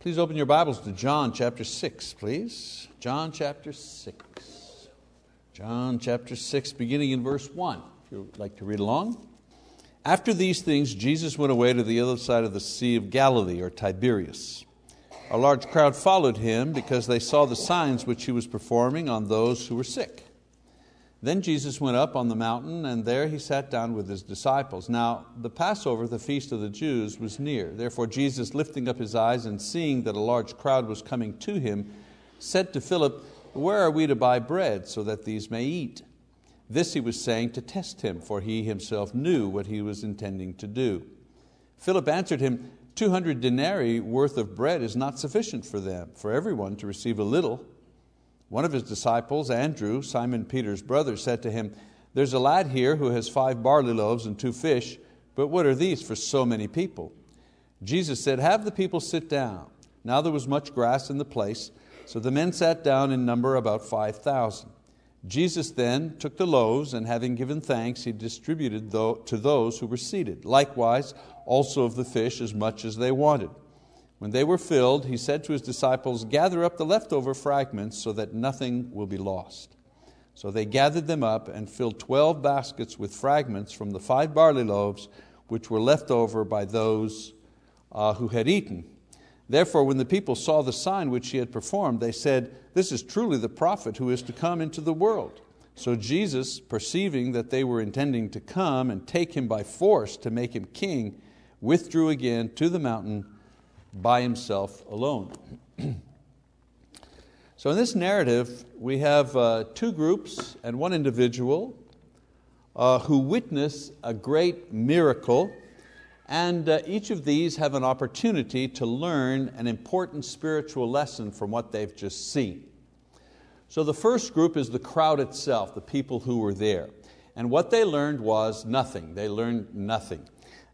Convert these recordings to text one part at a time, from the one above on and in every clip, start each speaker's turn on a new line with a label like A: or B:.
A: Please open your Bibles to John chapter 6, please. John chapter 6. John chapter 6, beginning in verse 1, if you'd like to read along. After these things, Jesus went away to the other side of the Sea of Galilee, or Tiberias. A large crowd followed him because they saw the signs which he was performing on those who were sick. Then Jesus went up on the mountain, and there he sat down with his disciples. Now, the Passover, the feast of the Jews, was near. Therefore, Jesus, lifting up his eyes and seeing that a large crowd was coming to him, said to Philip, Where are we to buy bread so that these may eat? This he was saying to test him, for he himself knew what he was intending to do. Philip answered him, Two hundred denarii worth of bread is not sufficient for them, for everyone to receive a little. One of his disciples, Andrew, Simon Peter's brother, said to him, There's a lad here who has five barley loaves and two fish, but what are these for so many people? Jesus said, Have the people sit down. Now there was much grass in the place, so the men sat down in number about 5,000. Jesus then took the loaves, and having given thanks, he distributed to those who were seated. Likewise, also of the fish, as much as they wanted. When they were filled, he said to his disciples, Gather up the leftover fragments so that nothing will be lost. So they gathered them up and filled twelve baskets with fragments from the five barley loaves which were left over by those uh, who had eaten. Therefore, when the people saw the sign which he had performed, they said, This is truly the prophet who is to come into the world. So Jesus, perceiving that they were intending to come and take him by force to make him king, withdrew again to the mountain by himself alone. so, in this narrative, we have uh, two groups and one individual uh, who witness a great miracle, and uh, each of these have an opportunity to learn an important spiritual lesson from what they've just seen. So, the first group is the crowd itself, the people who were there. And what they learned was nothing. They learned nothing.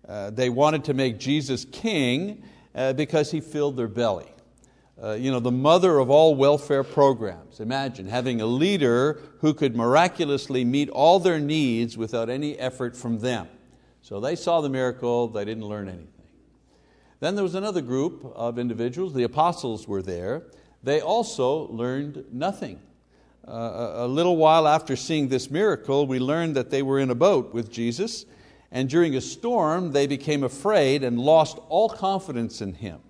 A: Uh, they wanted to make Jesus king, uh, because he filled their belly. Uh, you know, the mother of all welfare programs. Imagine having a leader who could miraculously meet all their needs without any effort from them. So they saw the miracle, they didn't learn anything. Then there was another group of individuals, the apostles were there. They also learned nothing. Uh, a little while after seeing this miracle, we learned that they were in a boat with Jesus and during a storm they became afraid and lost all confidence in Him,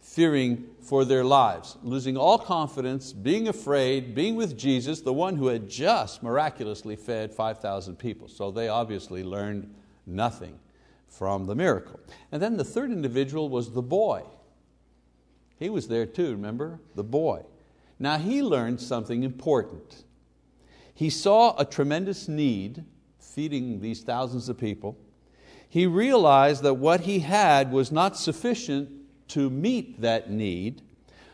A: fearing for their lives, losing all confidence, being afraid, being with Jesus, the one who had just miraculously fed 5,000 people. So they obviously learned nothing from the miracle. And then the third individual was the boy. He was there too, remember? The boy. Now he learned something important. He saw a tremendous need feeding these thousands of people he realized that what he had was not sufficient to meet that need.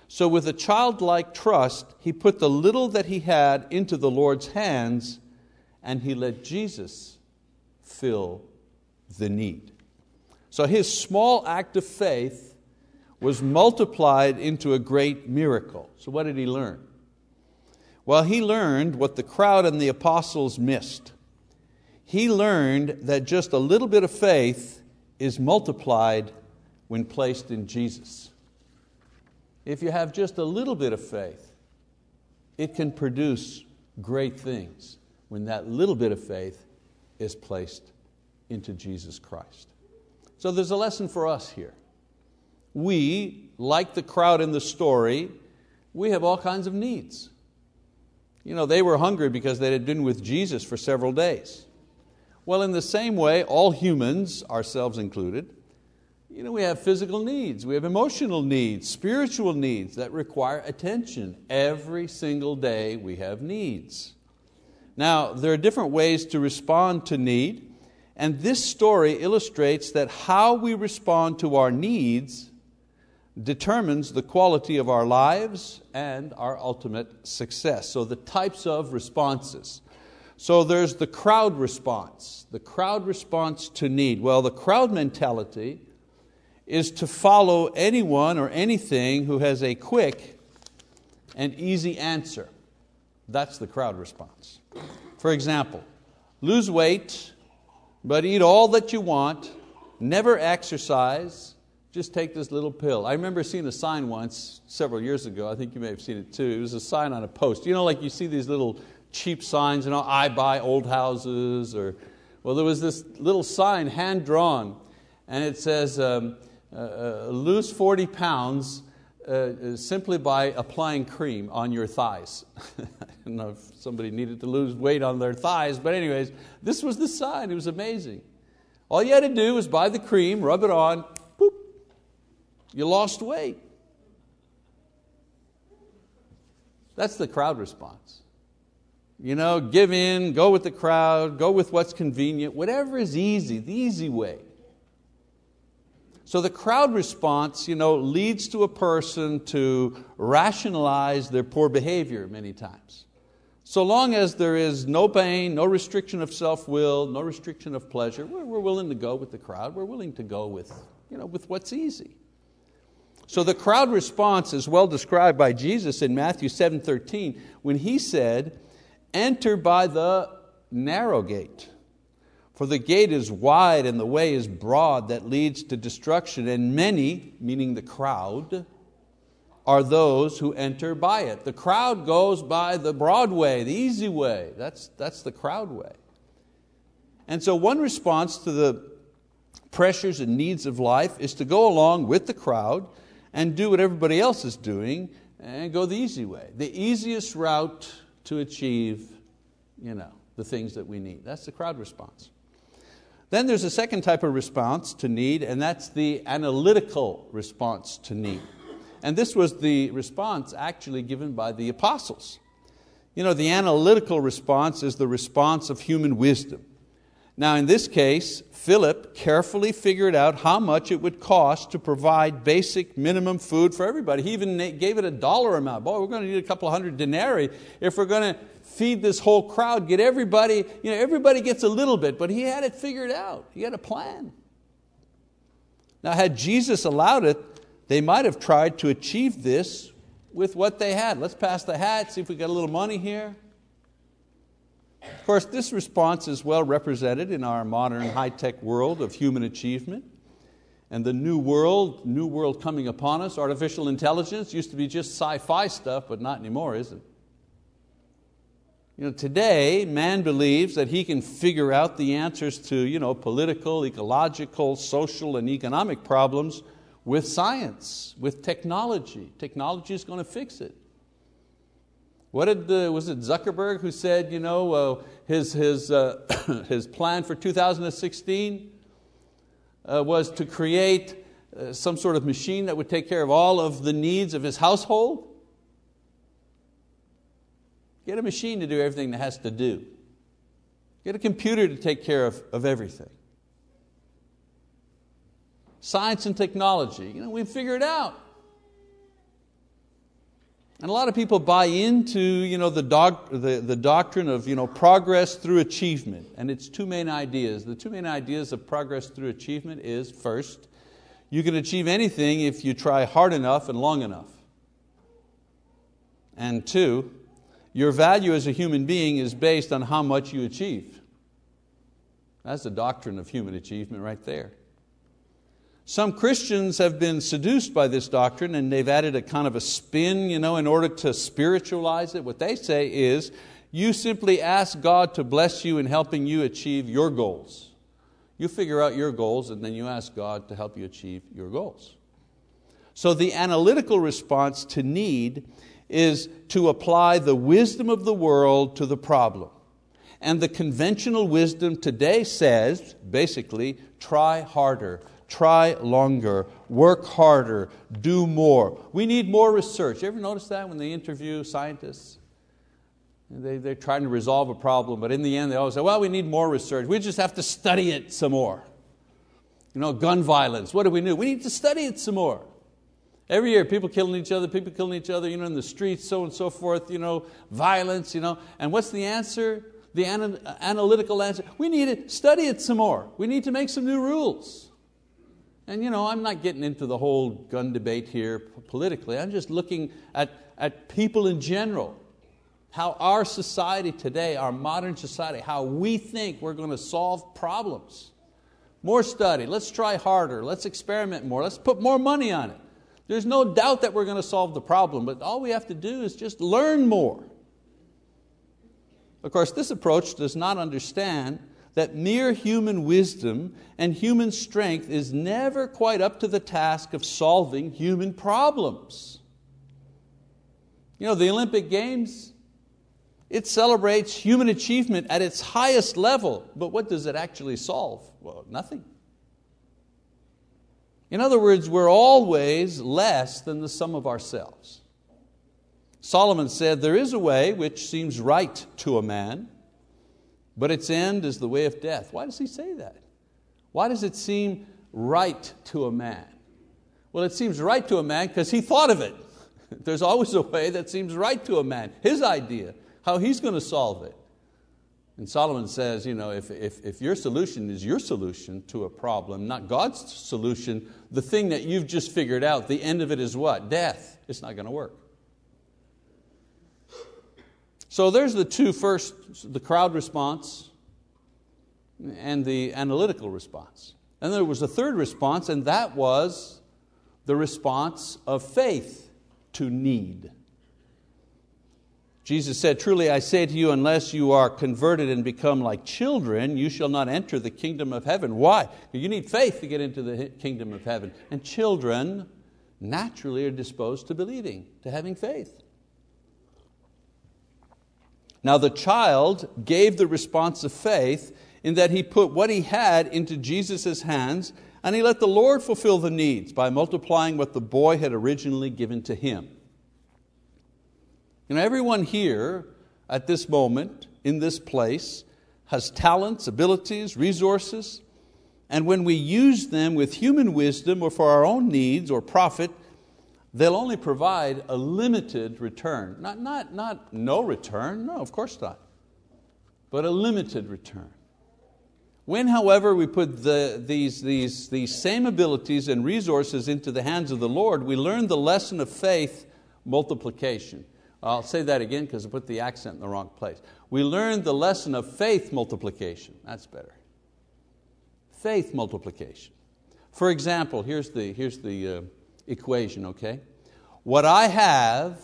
A: So, with a childlike trust, he put the little that he had into the Lord's hands and he let Jesus fill the need. So, his small act of faith was multiplied into a great miracle. So, what did he learn? Well, he learned what the crowd and the apostles missed he learned that just a little bit of faith is multiplied when placed in Jesus. If you have just a little bit of faith, it can produce great things when that little bit of faith is placed into Jesus Christ. So there's a lesson for us here. We, like the crowd in the story, we have all kinds of needs. You know, they were hungry because they had been with Jesus for several days. Well, in the same way, all humans, ourselves included, you know, we have physical needs, we have emotional needs, spiritual needs that require attention. Every single day we have needs. Now, there are different ways to respond to need, and this story illustrates that how we respond to our needs determines the quality of our lives and our ultimate success. So, the types of responses. So there's the crowd response, the crowd response to need. Well, the crowd mentality is to follow anyone or anything who has a quick and easy answer. That's the crowd response. For example, lose weight, but eat all that you want, never exercise, Just take this little pill. I remember seeing a sign once, several years ago, I think you may have seen it too. It was a sign on a post. You know, like you see these little cheap signs, you know, I buy old houses, or, well, there was this little sign hand drawn, and it says, um, uh, uh, lose 40 pounds uh, simply by applying cream on your thighs. I don't know if somebody needed to lose weight on their thighs, but, anyways, this was the sign. It was amazing. All you had to do was buy the cream, rub it on, boop, you lost weight. That's the crowd response. You know, give in, go with the crowd, go with what's convenient, whatever is easy, the easy way. So the crowd response you know, leads to a person to rationalize their poor behavior many times. So long as there is no pain, no restriction of self will, no restriction of pleasure, we're, we're willing to go with the crowd. We're willing to go with, you know, with what's easy. So the crowd response is well described by Jesus in Matthew 7:13 when he said, "Enter by the narrow gate. For the gate is wide and the way is broad that leads to destruction, and many, meaning the crowd, are those who enter by it. The crowd goes by the broad way, the easy way. That's, that's the crowd way. And so, one response to the pressures and needs of life is to go along with the crowd and do what everybody else is doing and go the easy way. The easiest route to achieve you know, the things that we need. That's the crowd response. Then there's a second type of response to need, and that's the analytical response to need. And this was the response actually given by the apostles. You know, the analytical response is the response of human wisdom. Now, in this case, Philip carefully figured out how much it would cost to provide basic minimum food for everybody. He even gave it a dollar amount. Boy, we're going to need a couple hundred denarii if we're going to feed this whole crowd, get everybody, you know, everybody gets a little bit, but he had it figured out. He had a plan. Now, had Jesus allowed it, they might have tried to achieve this with what they had. Let's pass the hat, see if we got a little money here. Of course, this response is well represented in our modern high-tech world of human achievement. And the new world, new world coming upon us, artificial intelligence, used to be just sci-fi stuff, but not anymore, is it? You know, today, man believes that he can figure out the answers to you know, political, ecological, social, and economic problems with science, with technology. Technology is going to fix it. What did the, was it Zuckerberg who said, you know, uh, his, his, uh, his plan for 2016 uh, was to create uh, some sort of machine that would take care of all of the needs of his household? Get a machine to do everything that has to do. Get a computer to take care of, of everything. Science and technology, you know, we figure it out. And a lot of people buy into you know, the, doc, the, the doctrine of you know, progress through achievement. And it's two main ideas. The two main ideas of progress through achievement is first, you can achieve anything if you try hard enough and long enough. And two, your value as a human being is based on how much you achieve. That's the doctrine of human achievement right there. Some Christians have been seduced by this doctrine and they've added a kind of a spin you know, in order to spiritualize it. What they say is, you simply ask God to bless you in helping you achieve your goals. You figure out your goals and then you ask God to help you achieve your goals. So the analytical response to need is to apply the wisdom of the world to the problem. And the conventional wisdom today says, basically, try harder, try longer, work harder, do more. We need more research. You ever notice that when they interview scientists? They, they're trying to resolve a problem, but in the end they always say, well, we need more research. We just have to study it some more. You know, gun violence, what do we do? We need to study it some more. Every year, people killing each other, people killing each other, you know, in the streets, so and so forth, you know, violence, you know. And what's the answer? The analytical answer. We need to study it some more. We need to make some new rules. And you know, I'm not getting into the whole gun debate here politically. I'm just looking at, at people in general. How our society today, our modern society, how we think we're going to solve problems. more study, let's try harder, let's experiment more, let's put more money on it. There's no doubt that we're going to solve the problem, but all we have to do is just learn more. Of course, this approach does not understand that mere human wisdom and human strength is never quite up to the task of solving human problems. You know, the Olympic Games, it celebrates human achievement at its highest level, but what does it actually solve? Well, nothing. In other words, we're always less than the sum of ourselves. Solomon said, There is a way which seems right to a man, but its end is the way of death. Why does he say that? Why does it seem right to a man? Well, it seems right to a man because he thought of it. There's always a way that seems right to a man, his idea, how he's going to solve it. And Solomon says, you know, if, if, if your solution is your solution to a problem, not God's solution, the thing that you've just figured out, the end of it is what? Death. It's not going to work. So there's the two first, the crowd response and the analytical response. And there was a third response, and that was the response of faith to need. Jesus said, Truly I say to you, unless you are converted and become like children, you shall not enter the kingdom of heaven. Why? You need faith to get into the kingdom of heaven. And children naturally are disposed to believing, to having faith. Now the child gave the response of faith in that he put what he had into Jesus' hands and he let the Lord fulfill the needs by multiplying what the boy had originally given to him. You know, everyone here at this moment, in this place, has talents, abilities, resources, and when we use them with human wisdom or for our own needs or profit, they'll only provide a limited return. Not, not, not no return, no, of course not, but a limited return. When, however, we put the, these, these, these same abilities and resources into the hands of the Lord, we learn the lesson of faith multiplication. I'll say that again because I put the accent in the wrong place. We learn the lesson of faith multiplication. That's better. Faith multiplication. For example, here's the, here's the uh, equation, okay? What I have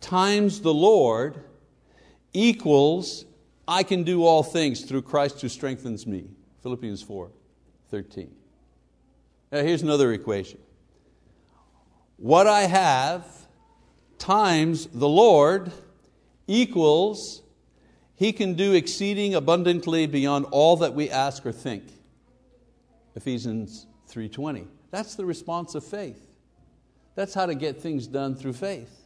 A: times the Lord equals I can do all things through Christ who strengthens me. Philippians 4 13. Now here's another equation. What I have times the Lord equals He can do exceeding abundantly beyond all that we ask or think. Ephesians 3:20. That's the response of faith. That's how to get things done through faith.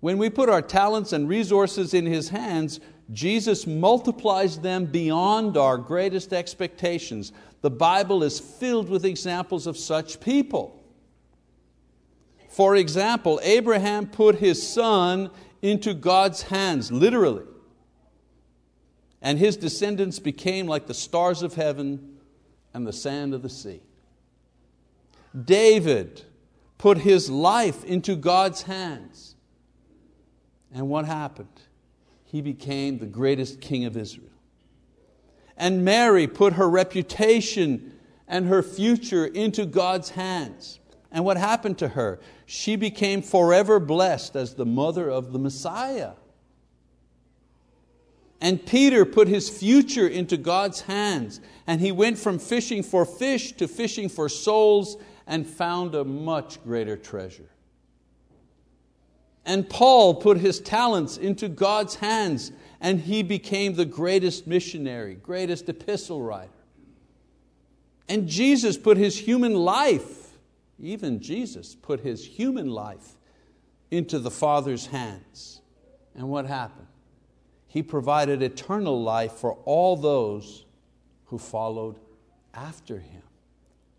A: When we put our talents and resources in His hands, Jesus multiplies them beyond our greatest expectations. The Bible is filled with examples of such people. For example, Abraham put his son into God's hands, literally. And his descendants became like the stars of heaven and the sand of the sea. David put his life into God's hands. And what happened? He became the greatest king of Israel. And Mary put her reputation and her future into God's hands. And what happened to her? She became forever blessed as the mother of the Messiah. And Peter put his future into God's hands, and he went from fishing for fish to fishing for souls and found a much greater treasure. And Paul put his talents into God's hands and he became the greatest missionary, greatest epistle writer. And Jesus put his human life, even Jesus put his human life into the Father's hands. And what happened? He provided eternal life for all those who followed after him.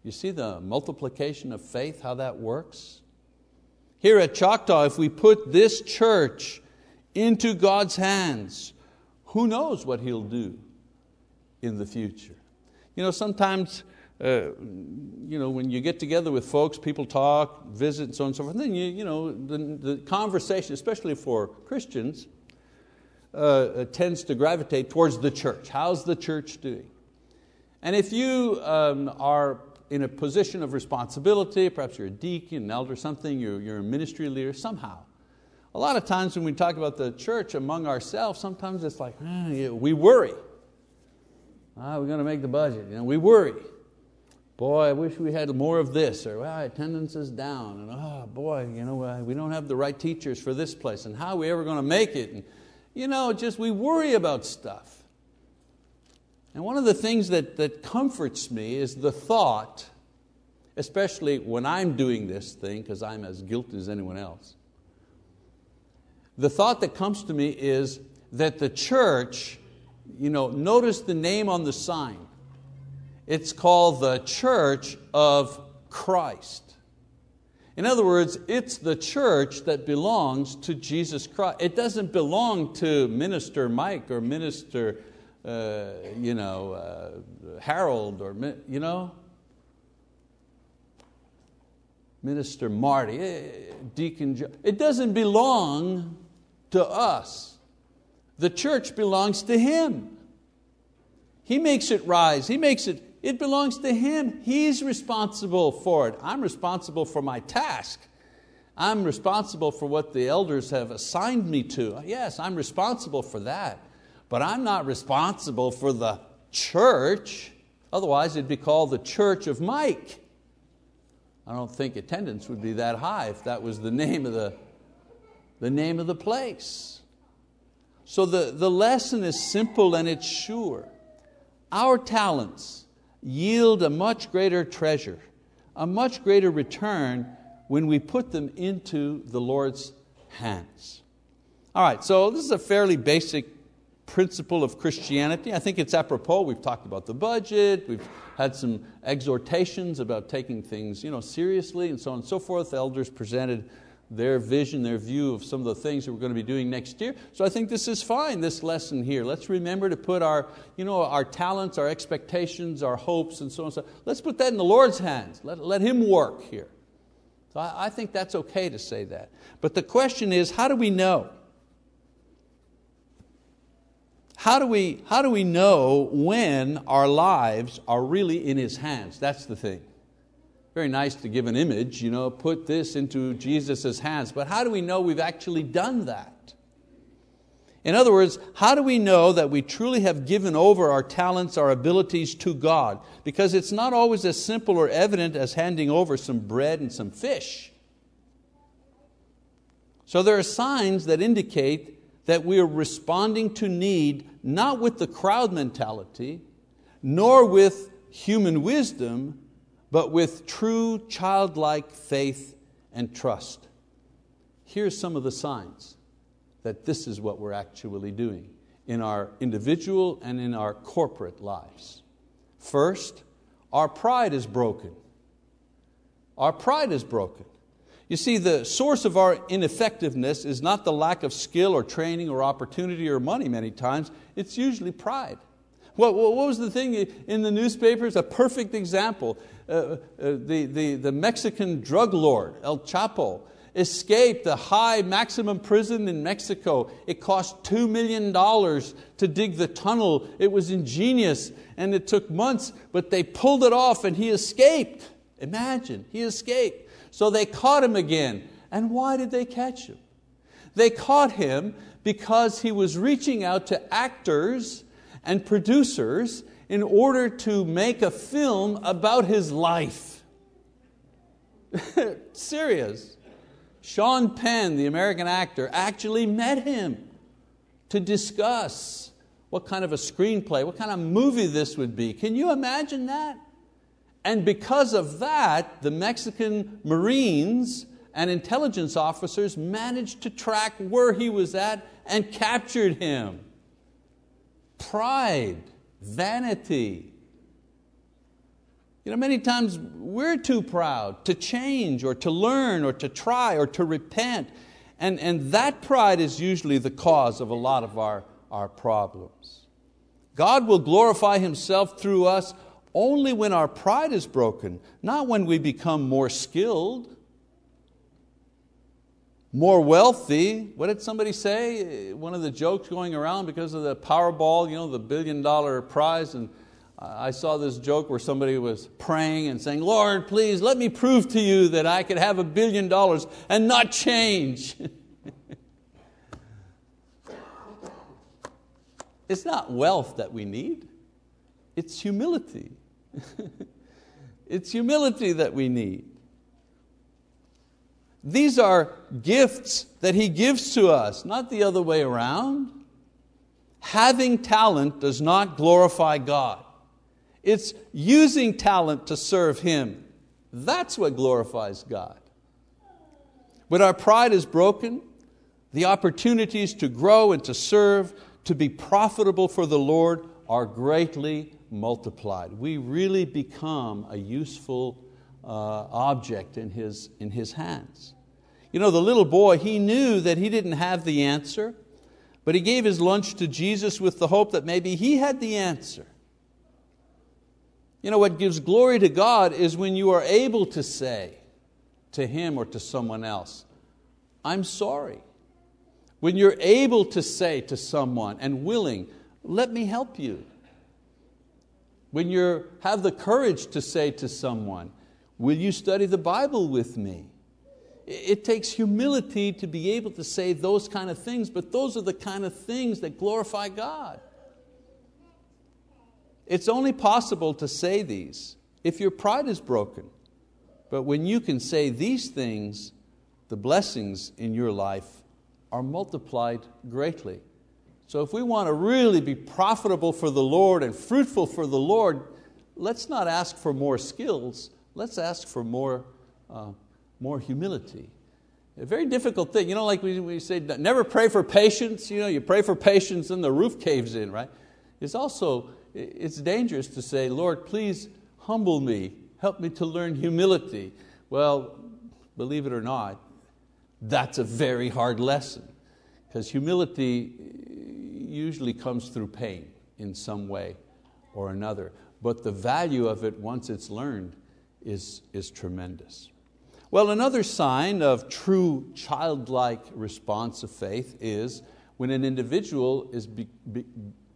A: You see the multiplication of faith, how that works? Here at Choctaw, if we put this church into God's hands, who knows what He'll do in the future? You know, sometimes uh, you know, when you get together with folks, people talk, visit, and so on and so forth. And then you, you know, the, the conversation, especially for Christians, uh, tends to gravitate towards the church. How's the church doing? And if you um, are in a position of responsibility, perhaps you're a deacon, an elder, something, you're, you're a ministry leader, somehow. A lot of times when we talk about the church among ourselves, sometimes it's like, eh, we worry. Ah, we're going to make the budget. You know, we worry. Boy, I wish we had more of this, or well, attendance is down, and oh boy, you know, we don't have the right teachers for this place, and how are we ever going to make it? And, you know, just we worry about stuff. And one of the things that, that comforts me is the thought, especially when I'm doing this thing, because I'm as guilty as anyone else. The thought that comes to me is that the church, you know, notice the name on the sign. It's called the Church of Christ. In other words, it's the church that belongs to Jesus Christ. It doesn't belong to Minister Mike or Minister uh, you know, uh, Harold or, you know, Minister Marty, eh, Deacon Joe. It doesn't belong to us. The church belongs to Him. He makes it rise. He makes it, it belongs to Him. He's responsible for it. I'm responsible for my task. I'm responsible for what the elders have assigned me to. Yes, I'm responsible for that but I'm not responsible for the church. Otherwise, it'd be called the Church of Mike. I don't think attendance would be that high if that was the name of the, the, name of the place. So the, the lesson is simple and it's sure. Our talents yield a much greater treasure, a much greater return when we put them into the Lord's hands. All right, so this is a fairly basic principle of Christianity. I think it's apropos. We've talked about the budget, we've had some exhortations about taking things you know, seriously and so on and so forth. Elders presented their vision, their view of some of the things that we're going to be doing next year. So I think this is fine, this lesson here. Let's remember to put our, you know, our talents, our expectations, our hopes, and so on. and So let's put that in the Lord's hands. Let, let Him work here. So I, I think that's okay to say that. But the question is, how do we know? How do, we, how do we know when our lives are really in His hands? That's the thing. Very nice to give an image, you know, put this into Jesus' hands, but how do we know we've actually done that? In other words, how do we know that we truly have given over our talents, our abilities to God? Because it's not always as simple or evident as handing over some bread and some fish. So there are signs that indicate that we are responding to need not with the crowd mentality, nor with human wisdom, but with true childlike faith and trust. Here's some of the signs that this is what we're actually doing in our individual and in our corporate lives. First, our pride is broken. Our pride is broken. You see, the source of our ineffectiveness is not the lack of skill or training or opportunity or money many times, it's usually pride. What, what was the thing in the newspapers? A perfect example. Uh, uh, the, the, the Mexican drug lord, El Chapo, escaped the high maximum prison in Mexico. It cost $2 million to dig the tunnel. It was ingenious and it took months, but they pulled it off and he escaped. Imagine, he escaped. So they caught him again. And why did they catch him? They caught him because he was reaching out to actors and producers in order to make a film about his life. Serious. Sean Penn, the American actor, actually met him to discuss what kind of a screenplay, what kind of movie this would be. Can you imagine that? And because of that, the Mexican Marines and intelligence officers managed to track where he was at and captured him. Pride, vanity. You know, many times we're too proud to change or to learn or to try or to repent. And, and that pride is usually the cause of a lot of our, our problems. God will glorify Himself through us only when our pride is broken, not when we become more skilled, more wealthy. What did somebody say? One of the jokes going around because of the Powerball, you know, the billion dollar prize. And I saw this joke where somebody was praying and saying, Lord, please let me prove to you that I could have a billion dollars and not change. it's not wealth that we need, it's humility. it's humility that we need. These are gifts that He gives to us, not the other way around. Having talent does not glorify God. It's using talent to serve Him. That's what glorifies God. When our pride is broken, the opportunities to grow and to serve, to be profitable for the Lord, are greatly multiplied. We really become a useful Uh, object in his, in his hands. You know, the little boy, he knew that he didn't have the answer, but he gave his lunch to Jesus with the hope that maybe he had the answer. You know, what gives glory to God is when you are able to say to Him or to someone else, I'm sorry. When you're able to say to someone and willing, let me help you. When you have the courage to say to someone, will you study the Bible with me? It takes humility to be able to say those kind of things, but those are the kind of things that glorify God. It's only possible to say these if your pride is broken. But when you can say these things, the blessings in your life are multiplied greatly. So if we want to really be profitable for the Lord and fruitful for the Lord, let's not ask for more skills, let's ask for more, uh, more humility. A very difficult thing. You know, like we, we say, never pray for patience. You know, you pray for patience and the roof caves in, right? It's also it's dangerous to say, Lord, please humble me, help me to learn humility. Well, believe it or not, that's a very hard lesson because humility usually comes through pain in some way or another. But the value of it, once it's learned, is, is tremendous. Well, another sign of true childlike response of faith is when an individual is be, be,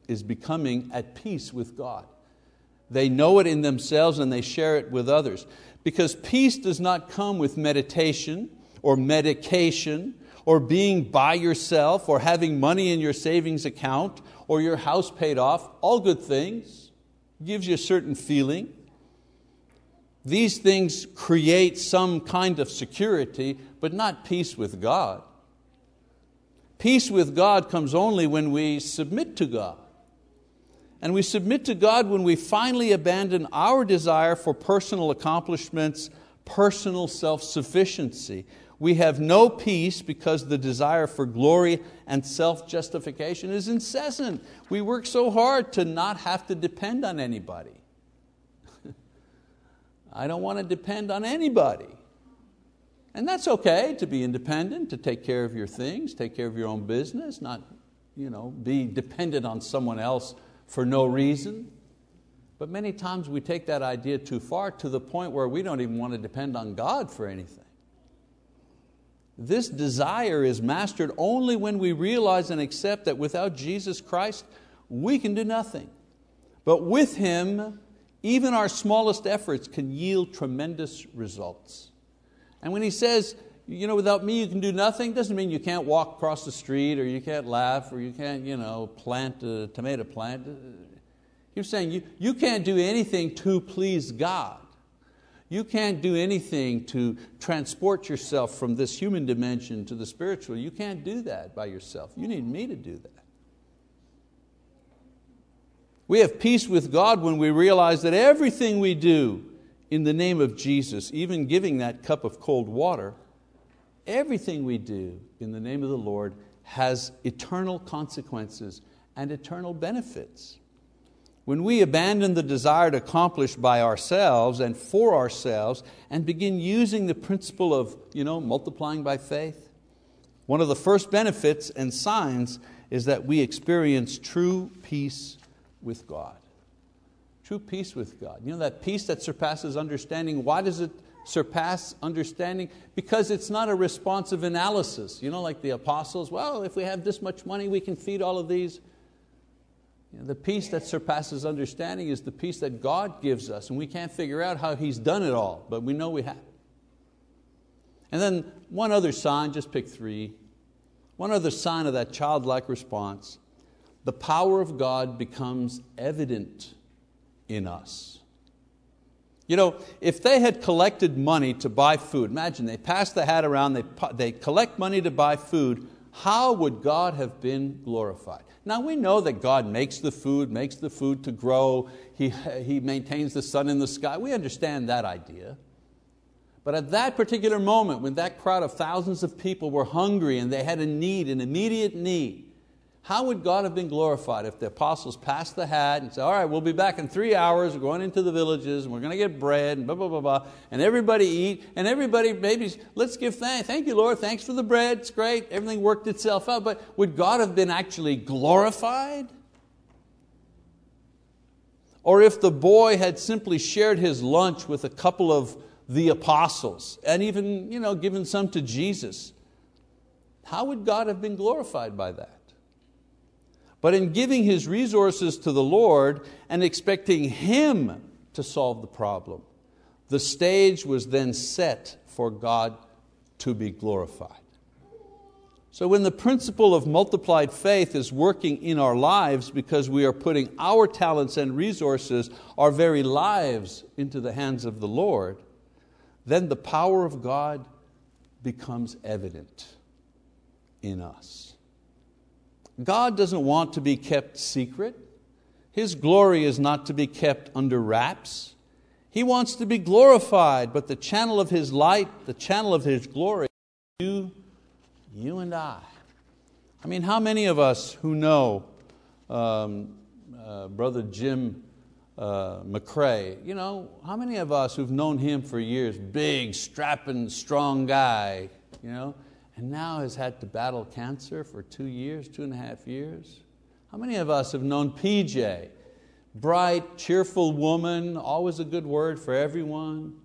A: is becoming at peace with God. They know it in themselves and they share it with others. Because peace does not come with meditation or medication or being by yourself or having money in your savings account or your house paid off, all good things, gives you a certain feeling. These things create some kind of security, but not peace with God. Peace with God comes only when we submit to God. And we submit to God when we finally abandon our desire for personal accomplishments, personal self sufficiency. We have no peace because the desire for glory and self justification is incessant. We work so hard to not have to depend on anybody. I don't want to depend on anybody. And that's okay to be independent, to take care of your things, take care of your own business, not you know, be dependent on someone else for no reason. But many times we take that idea too far to the point where we don't even want to depend on God for anything. This desire is mastered only when we realize and accept that without Jesus Christ, we can do nothing. But with Him, even our smallest efforts can yield tremendous results. And when He says, you know, without me you can do nothing, doesn't mean you can't walk across the street or you can't laugh or you can't you know, plant a tomato plant. He's saying you, you can't do anything to please God. You can't do anything to transport yourself from this human dimension to the spiritual. You can't do that by yourself. You need me to do that. We have peace with God when we realize that everything we do in the name of Jesus, even giving that cup of cold water, Everything we do in the name of the Lord has eternal consequences and eternal benefits. When we abandon the desire to accomplish by ourselves and for ourselves and begin using the principle of you know, multiplying by faith, one of the first benefits and signs is that we experience true peace with God. True peace with God. You know that peace that surpasses understanding, why does it surpass understanding because it's not a responsive analysis. You know, like the apostles, well, if we have this much money, we can feed all of these. You know, the peace that surpasses understanding is the peace that God gives us, and we can't figure out how He's done it all, but we know we have. And then one other sign, just pick three. One other sign of that childlike response the power of God becomes evident in us. You know, if they had collected money to buy food, imagine they pass the hat around, they, they collect money to buy food, how would God have been glorified? Now we know that God makes the food, makes the food to grow, He, he maintains the sun in the sky. We understand that idea. But at that particular moment, when that crowd of thousands of people were hungry and they had a need, an immediate need, how would God have been glorified if the apostles passed the hat and said, all right, we'll be back in three hours, we're going into the villages, and we're going to get bread, and blah, blah, blah, blah, and everybody eat, and everybody maybe, let's give thanks, thank you Lord, thanks for the bread, it's great, everything worked itself out, but would God have been actually glorified? Or if the boy had simply shared his lunch with a couple of the apostles and even you know, given some to Jesus, how would God have been glorified by that? But in giving his resources to the Lord and expecting Him to solve the problem, the stage was then set for God to be glorified. So, when the principle of multiplied faith is working in our lives because we are putting our talents and resources, our very lives, into the hands of the Lord, then the power of God becomes evident in us. God doesn't want to be kept secret. His glory is not to be kept under wraps. He wants to be glorified, but the channel of His light, the channel of His glory, you, you and I. I mean, how many of us who know um, uh, Brother Jim uh, McCrae, you know, how many of us who've known him for years, big, strapping, strong guy, you know, and now has had to battle cancer for two years, two and a half years. How many of us have known PJ? Bright, cheerful woman, always a good word for everyone.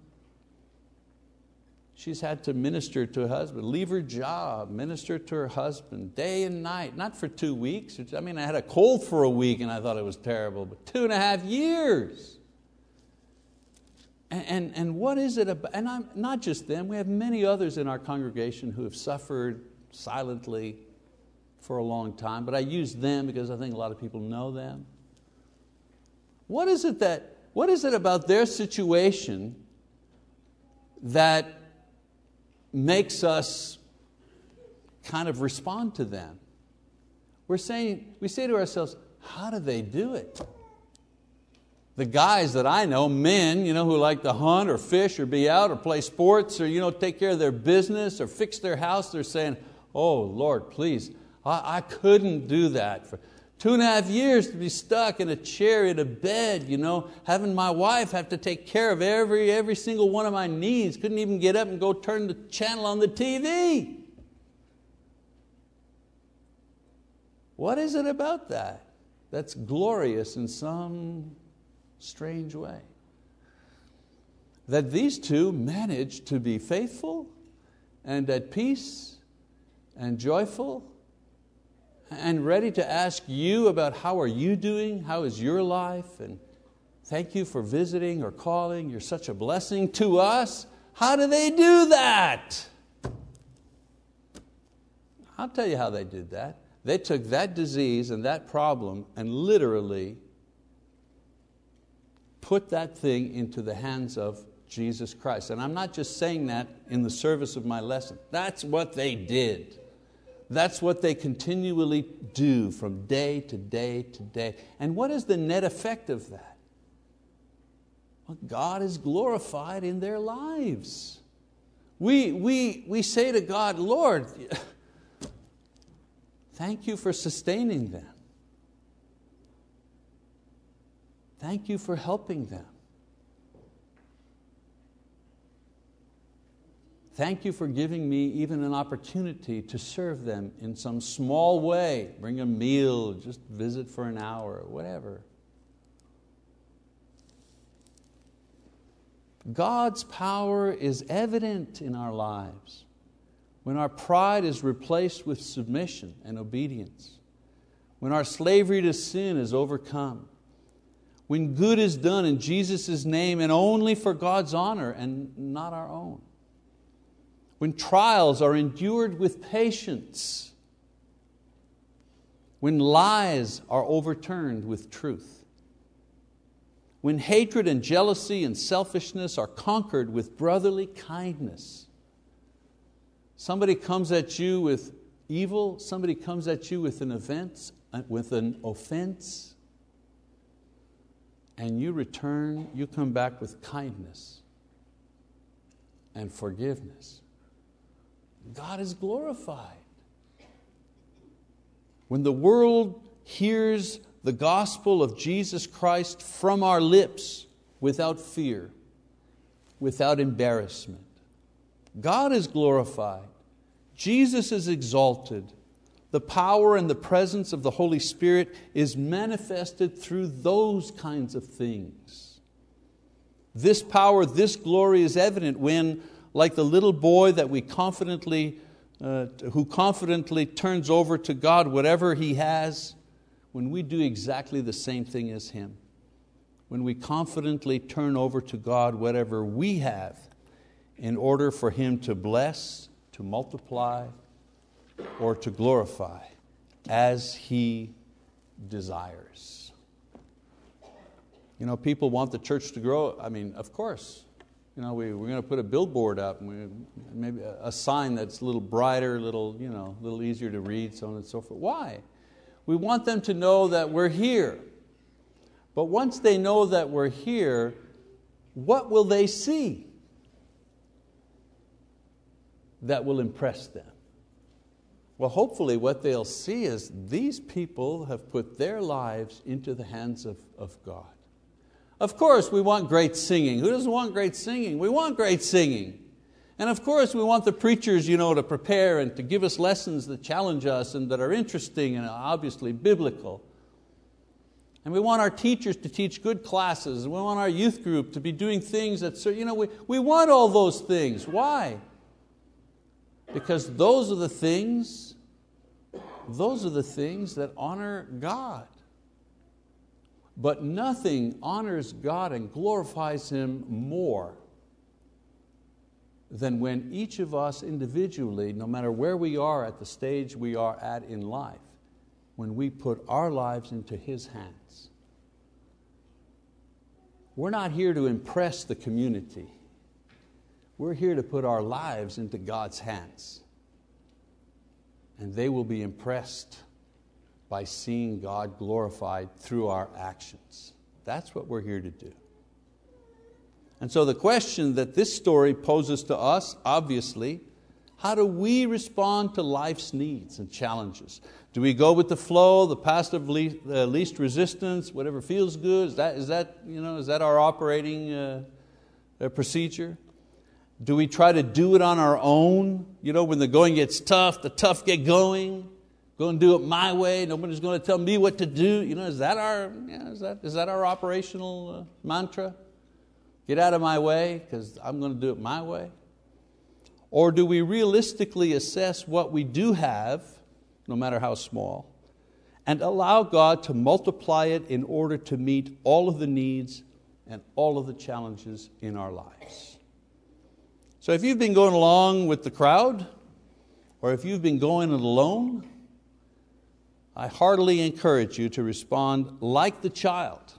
A: She's had to minister to her husband, leave her job, minister to her husband day and night, not for two weeks. I mean, I had a cold for a week and I thought it was terrible, but two and a half years. And, and, what is it about, and I'm, not just them, we have many others in our congregation who have suffered silently for a long time, but I use them because I think a lot of people know them. What is it, that, what is it about their situation that makes us kind of respond to them? We're saying, we say to ourselves, how do they do it? The guys that I know, men you know, who like to hunt or fish or be out or play sports or you know, take care of their business or fix their house, they're saying, oh Lord, please, I, I couldn't do that. For two and a half years to be stuck in a chair in a bed, you know, having my wife have to take care of every, every single one of my needs, couldn't even get up and go turn the channel on the TV. What is it about that that's glorious in some strange way. That these two managed to be faithful and at peace and joyful and ready to ask you about how are you doing, how is your life, and thank you for visiting or calling, you're such a blessing to us. How do they do that? I'll tell you how they did that. They took that disease and that problem and literally put that thing into the hands of Jesus Christ. And I'm not just saying that in the service of my lesson. That's what they did. That's what they continually do from day to day to day. And what is the net effect of that? Well, God is glorified in their lives. We, we, we say to God, Lord, thank you for sustaining them. Thank you for helping them. Thank you for giving me even an opportunity to serve them in some small way, bring a meal, just visit for an hour, whatever. God's power is evident in our lives when our pride is replaced with submission and obedience when our slavery to sin is overcome, when good is done in Jesus' name and only for God's honor and not our own, when trials are endured with patience, when lies are overturned with truth, when hatred and jealousy and selfishness are conquered with brotherly kindness. Somebody comes at you with evil, somebody comes at you with an offense, with an offense, and you return, you come back with kindness and forgiveness. God is glorified. When the world hears the gospel of Jesus Christ from our lips without fear, without embarrassment, God is glorified, Jesus is exalted, the power and the presence of the Holy Spirit is manifested through those kinds of things. This power, this glory is evident when, like the little boy that we confidently, uh, who confidently turns over to God whatever he has, when we do exactly the same thing as him. When we confidently turn over to God whatever we have in order for Him to bless, to multiply, or to glorify as He desires. You know, people want the church to grow. I mean, of course. You know, we, we're going to put a billboard up, we, maybe a, a sign that's a little brighter, a little, you know, a little easier to read, so on and so forth. Why? We want them to know that we're here. But once they know that we're here, what will they see that will impress them? Well, hopefully, what they'll see is these people have put their lives into the hands of, of God. Of course, we want great singing. Who doesn't want great singing? We want great singing. And of course, we want the preachers you know, to prepare and to give us lessons that challenge us and that are interesting and obviously biblical. And we want our teachers to teach good classes. We want our youth group to be doing things that, you know, we, we want all those things. Why? Because those are the things, those are the things that honor God. But nothing honors God and glorifies Him more than when each of us individually, no matter where we are at the stage we are at in life, when we put our lives into His hands. We're not here to impress the community. We're here to put our lives into God's hands. And they will be impressed by seeing God glorified through our actions. That's what we're here to do. And so the question that this story poses to us, obviously, how do we respond to life's needs and challenges? Do we go with the flow, the path of least, uh, least resistance, whatever feels good? Is that, is that, you know, is that our operating uh, uh procedure? Do we try to do it on our own? You know, when the going gets tough, the tough get going. Go and do it my way. Nobody's going to tell me what to do. You know, is that our, yeah, is that, is that our operational uh, mantra? Get out of my way because I'm going to do it my way? Or do we realistically assess what we do have, no matter how small, and allow God to multiply it in order to meet all of the needs and all of the challenges in our lives? So if you've been going along with the crowd, or if you've been going it alone, I heartily encourage you to respond like the child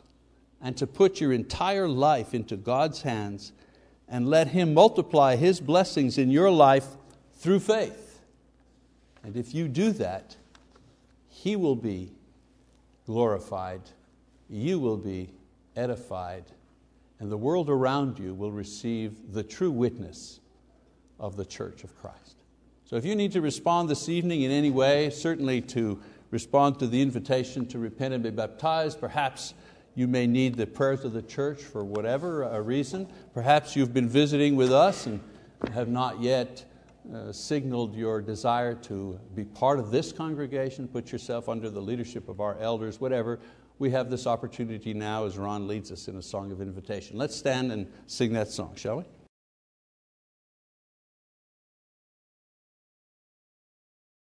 A: and to put your entire life into God's hands and let Him multiply His blessings in your life through faith. And if you do that, He will be glorified, you will be edified, and the world around you will receive the true witness of the church of Christ. So if you need to respond this evening in any way, certainly to respond to the invitation to repent and be baptized, perhaps you may need the prayers of the church for whatever uh, reason. Perhaps you've been visiting with us and have not yet uh, signaled your desire to be part of this congregation, put yourself under the leadership of our elders, whatever we have this opportunity now as Ron leads us in a song of invitation. Let's stand and sing that song, shall we?